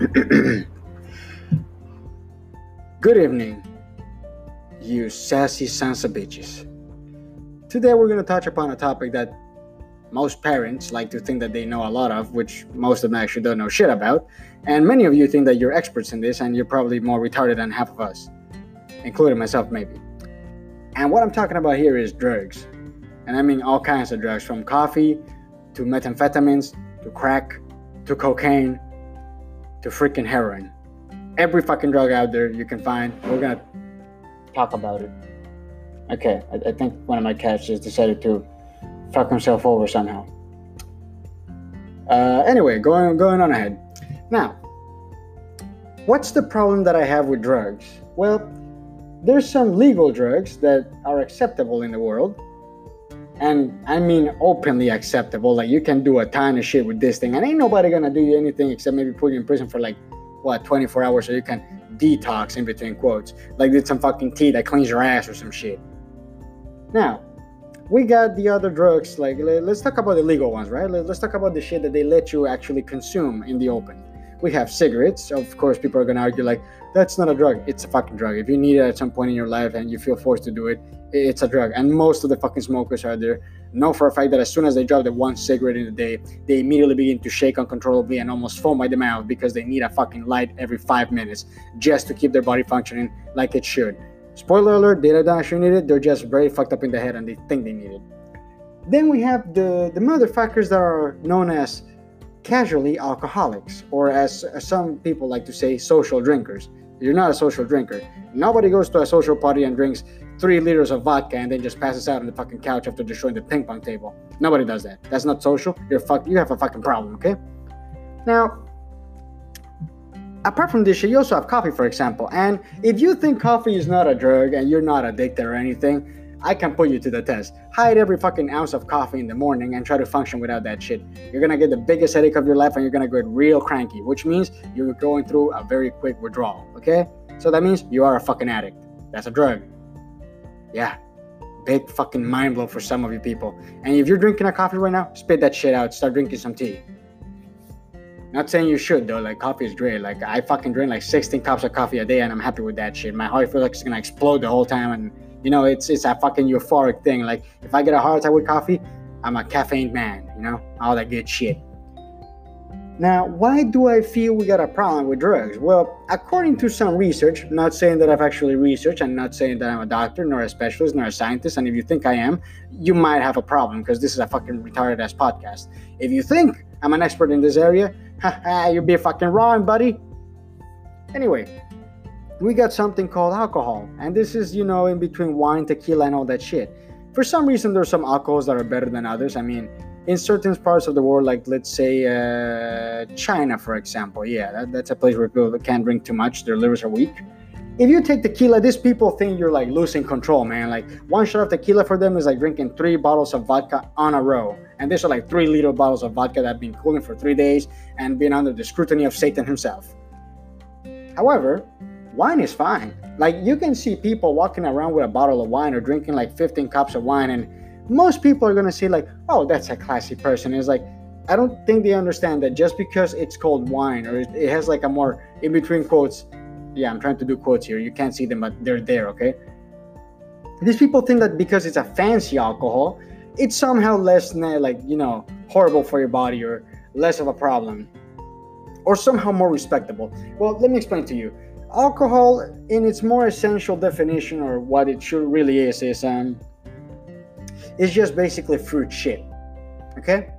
Good evening, you sassy sons of bitches. Today we're going to touch upon a topic that most parents like to think that they know a lot of, which most of them actually don't know shit about. And many of you think that you're experts in this, and you're probably more retarded than half of us, including myself, maybe. And what I'm talking about here is drugs. And I mean all kinds of drugs, from coffee to methamphetamines to crack to cocaine to freaking heroin. Every fucking drug out there you can find, we're gonna talk about it. Okay, I, I think one of my cats just decided to fuck himself over somehow. Uh, anyway, going going on ahead. Now, what's the problem that I have with drugs? Well, there's some legal drugs that are acceptable in the world, and I mean openly acceptable. Like you can do a ton of shit with this thing, and ain't nobody gonna do you anything except maybe put you in prison for like what 24 hours so you can detox in between quotes. Like did some fucking tea that cleans your ass or some shit. Now, we got the other drugs. Like, let's talk about the legal ones, right? Let's talk about the shit that they let you actually consume in the open. We have cigarettes. Of course, people are gonna argue like that's not a drug. It's a fucking drug. If you need it at some point in your life and you feel forced to do it, it's a drug. And most of the fucking smokers are there know for a fact that as soon as they drop the one cigarette in a day, they immediately begin to shake uncontrollably and almost foam by the mouth because they need a fucking light every five minutes just to keep their body functioning like it should. Spoiler alert, they don't actually need it, they're just very fucked up in the head and they think they need it. Then we have the, the motherfuckers that are known as casually alcoholics, or as, some people like to say, social drinkers. You're not a social drinker. Nobody goes to a social party and drinks three liters of vodka and then just passes out on the fucking couch after destroying the ping pong table. Nobody does that. That's not social. You're fuck. You have a fucking problem. Okay. Now, apart from this shit, you also have coffee, for example. And if you think coffee is not a drug and you're not addicted or anything, I can put you to the test. Hide every fucking ounce of coffee in the morning and try to function without that shit. You're gonna get the biggest headache of your life and you're gonna get real cranky, which means you're going through a very quick withdrawal, okay? So that means you are a fucking addict. That's a drug. Yeah. Big fucking mind blow for some of you people. And if you're drinking a coffee right now, spit that shit out. Start drinking some tea. Not saying you should though. Like coffee is great. Like I fucking drink like 16 cups of coffee a day, and I'm happy with that shit. My heart feels like it's gonna explode the whole time, and you know it's it's a fucking euphoric thing. Like if I get a heart attack with coffee, I'm a caffeine man. You know all that good shit. Now, why do I feel we got a problem with drugs? Well, according to some research, not saying that I've actually researched, and not saying that I'm a doctor, nor a specialist, nor a scientist, and if you think I am, you might have a problem because this is a fucking retarded ass podcast. If you think I'm an expert in this area, you'd be fucking wrong, buddy. Anyway, we got something called alcohol, and this is, you know, in between wine, tequila, and all that shit. For some reason, there's some alcohols that are better than others. I mean, in certain parts of the world, like let's say uh, China, for example, yeah, that, that's a place where people can't drink too much; their livers are weak. If you take tequila, these people think you're like losing control, man. Like one shot of tequila for them is like drinking three bottles of vodka on a row, and these are like three liter bottles of vodka that have been cooling for three days and been under the scrutiny of Satan himself. However, wine is fine. Like you can see people walking around with a bottle of wine or drinking like 15 cups of wine and most people are gonna say like, oh, that's a classy person. It's like I don't think they understand that just because it's called wine or it has like a more in between quotes. Yeah, I'm trying to do quotes here. You can't see them, but they're there. Okay. These people think that because it's a fancy alcohol, it's somehow less like you know horrible for your body or less of a problem, or somehow more respectable. Well, let me explain to you. Alcohol, in its more essential definition, or what it should really is, is um it's just basically fruit shit. Okay?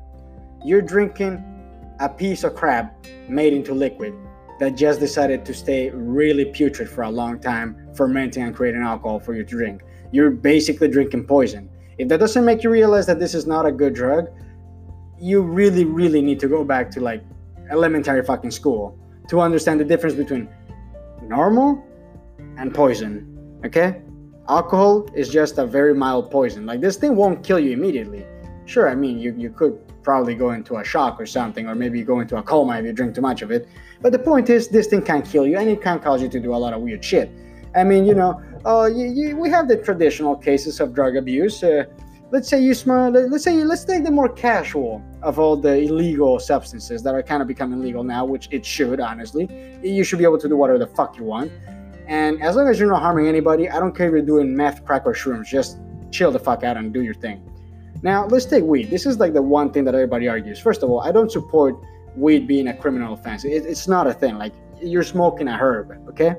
You're drinking a piece of crab made into liquid that just decided to stay really putrid for a long time, fermenting and creating alcohol for you to drink. You're basically drinking poison. If that doesn't make you realize that this is not a good drug, you really, really need to go back to like elementary fucking school to understand the difference between normal and poison. Okay? alcohol is just a very mild poison. Like this thing won't kill you immediately. Sure, I mean you, you could probably go into a shock or something, or maybe go into a coma if you drink too much of it. But the point is, this thing can kill you, and it can cause you to do a lot of weird shit. I mean, you know, uh, you, you, we have the traditional cases of drug abuse. Uh, let's say you smoke. Let's say you let's take the more casual of all the illegal substances that are kind of becoming legal now, which it should honestly. You should be able to do whatever the fuck you want, and as long as you're not harming anybody, I don't care if you're doing meth, crack, or shrooms. Just chill the fuck out and do your thing. Now let's take weed. This is like the one thing that everybody argues. First of all, I don't support weed being a criminal offense. It, it's not a thing. Like you're smoking a herb, okay?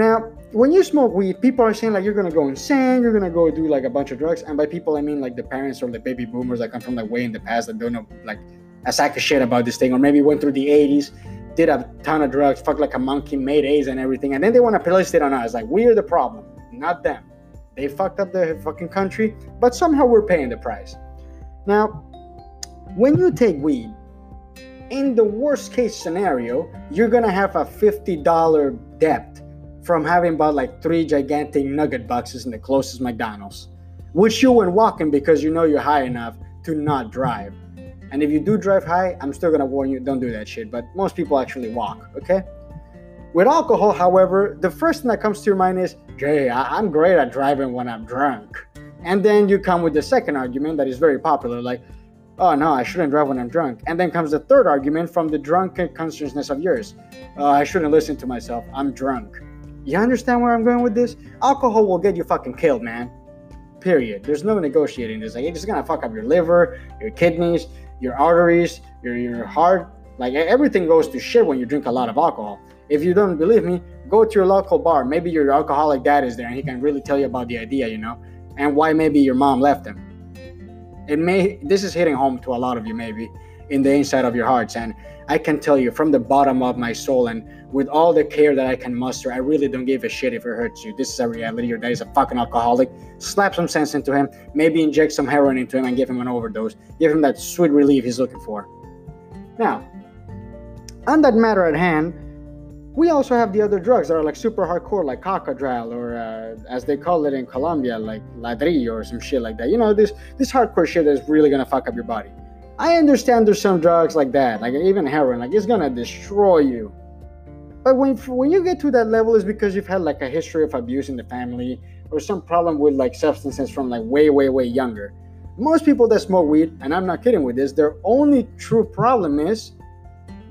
Now, when you smoke weed, people are saying like you're gonna go insane, you're gonna go do like a bunch of drugs, and by people I mean like the parents or the baby boomers that come from like way in the past that don't know like a sack of shit about this thing, or maybe went through the 80s, did a ton of drugs, fucked like a monkey, made A's and everything, and then they want to place it on us like we're the problem, not them. They fucked up the fucking country, but somehow we're paying the price. Now, when you take weed, in the worst case scenario, you're gonna have a $50 debt from having bought like three gigantic nugget boxes in the closest McDonald's, which you went walking because you know you're high enough to not drive. And if you do drive high, I'm still gonna warn you, don't do that shit. But most people actually walk, okay? With alcohol, however, the first thing that comes to your mind is, Jay, I- I'm great at driving when I'm drunk. And then you come with the second argument that is very popular, like, oh no, I shouldn't drive when I'm drunk. And then comes the third argument from the drunken consciousness of yours. Oh, I shouldn't listen to myself. I'm drunk. You understand where I'm going with this? Alcohol will get you fucking killed, man. Period. There's no negotiating this. Like it's gonna fuck up your liver, your kidneys, your arteries, your your heart. Like everything goes to shit when you drink a lot of alcohol. If you don't believe me, go to your local bar. Maybe your alcoholic dad is there and he can really tell you about the idea, you know, and why maybe your mom left him. It may this is hitting home to a lot of you maybe in the inside of your hearts and I can tell you from the bottom of my soul and with all the care that I can muster, I really don't give a shit if it hurts you. This is a reality. Your dad is a fucking alcoholic. Slap some sense into him. Maybe inject some heroin into him and give him an overdose. Give him that sweet relief he's looking for. Now, on that matter at hand, we also have the other drugs that are like super hardcore, like cocodrile, or uh, as they call it in Colombia, like ladrillo or some shit like that. You know, this this hardcore shit is really gonna fuck up your body. I understand there's some drugs like that, like even heroin, like it's gonna destroy you. But when when you get to that level, is because you've had like a history of abuse in the family or some problem with like substances from like way, way, way younger. Most people that smoke weed, and I'm not kidding with this, their only true problem is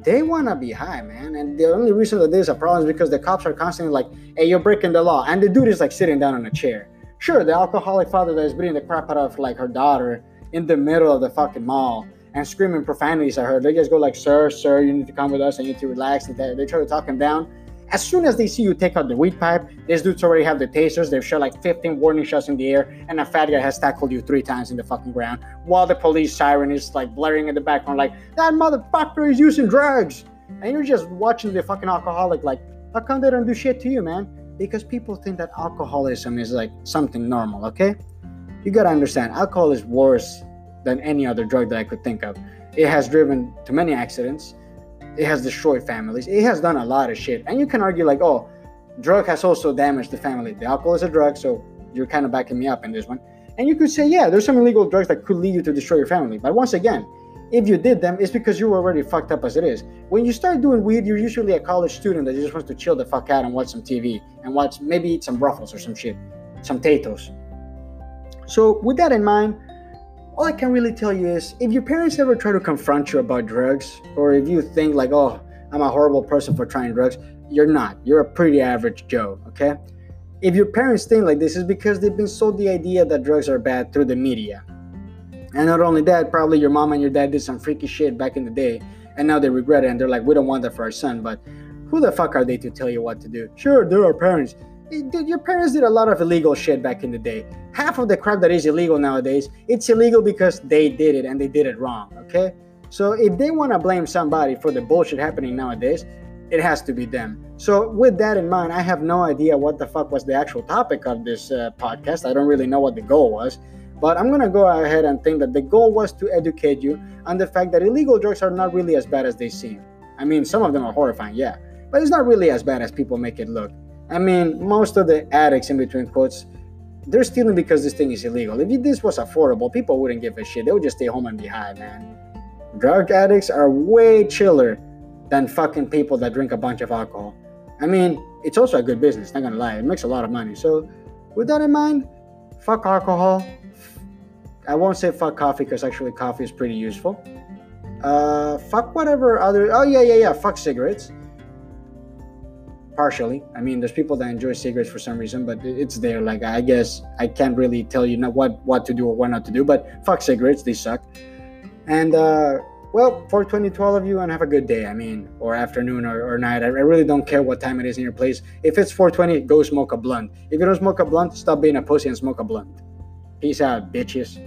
they want to be high, man. And the only reason that there's a problem is because the cops are constantly like, hey, you're breaking the law. And the dude is like sitting down on a chair. Sure, the alcoholic father that is beating the crap out of like her daughter in the middle of the fucking mall and screaming profanities at her. They just go like, sir, sir, you need to come with us. and you need to relax. And they, they try to talk him down. As soon as they see you take out the weed pipe, these dudes already have the tasers. They've shot like 15 warning shots in the air, and a fat guy has tackled you three times in the fucking ground while the police siren is like blaring in the background, like, that motherfucker is using drugs. And you're just watching the fucking alcoholic, like, how come they don't do shit to you, man? Because people think that alcoholism is like something normal, okay? You gotta understand, alcohol is worse than any other drug that I could think of. It has driven to many accidents it has destroyed families. It has done a lot of shit. And you can argue like, oh, drug has also damaged the family. The alcohol is a drug, so you're kind of backing me up in this one. And you could say, yeah, there's some illegal drugs that could lead you to destroy your family. But once again, if you did them, it's because you were already fucked up as it is. When you start doing weed, you're usually a college student that just wants to chill the fuck out and watch some TV and watch maybe eat some ruffles or some shit, some potatoes. So with that in mind, all I can really tell you is if your parents ever try to confront you about drugs, or if you think like, oh, I'm a horrible person for trying drugs, you're not. You're a pretty average Joe, okay? If your parents think like this, is because they've been sold the idea that drugs are bad through the media. And not only that, probably your mom and your dad did some freaky shit back in the day, and now they regret it, and they're like, we don't want that for our son. But who the fuck are they to tell you what to do? Sure, they're our parents. Your parents did a lot of illegal shit back in the day. Half of the crap that is illegal nowadays, it's illegal because they did it and they did it wrong, okay? So if they want to blame somebody for the bullshit happening nowadays, it has to be them. So with that in mind, I have no idea what the fuck was the actual topic of this uh, podcast. I don't really know what the goal was. But I'm gonna go ahead and think that the goal was to educate you on the fact that illegal drugs are not really as bad as they seem. I mean, some of them are horrifying, yeah, but it's not really as bad as people make it look. I mean, most of the addicts, in between quotes, they're stealing because this thing is illegal. If this was affordable, people wouldn't give a shit. They would just stay home and be high, man. Drug addicts are way chiller than fucking people that drink a bunch of alcohol. I mean, it's also a good business, not gonna lie. It makes a lot of money. So, with that in mind, fuck alcohol, I won't say fuck coffee because actually coffee is pretty useful. Uh, fuck whatever other. Oh yeah, yeah, yeah. Fuck cigarettes. Partially. I mean, there's people that enjoy cigarettes for some reason, but it's there. Like I guess I can't really tell you not what what to do or what not to do. But fuck cigarettes. They suck. And uh, well, 420 to all of you, and have a good day. I mean, or afternoon or, or night. I, I really don't care what time it is in your place. If it's 420, go smoke a blunt. If you don't smoke a blunt, stop being a pussy and smoke a blunt. Peace out, bitches.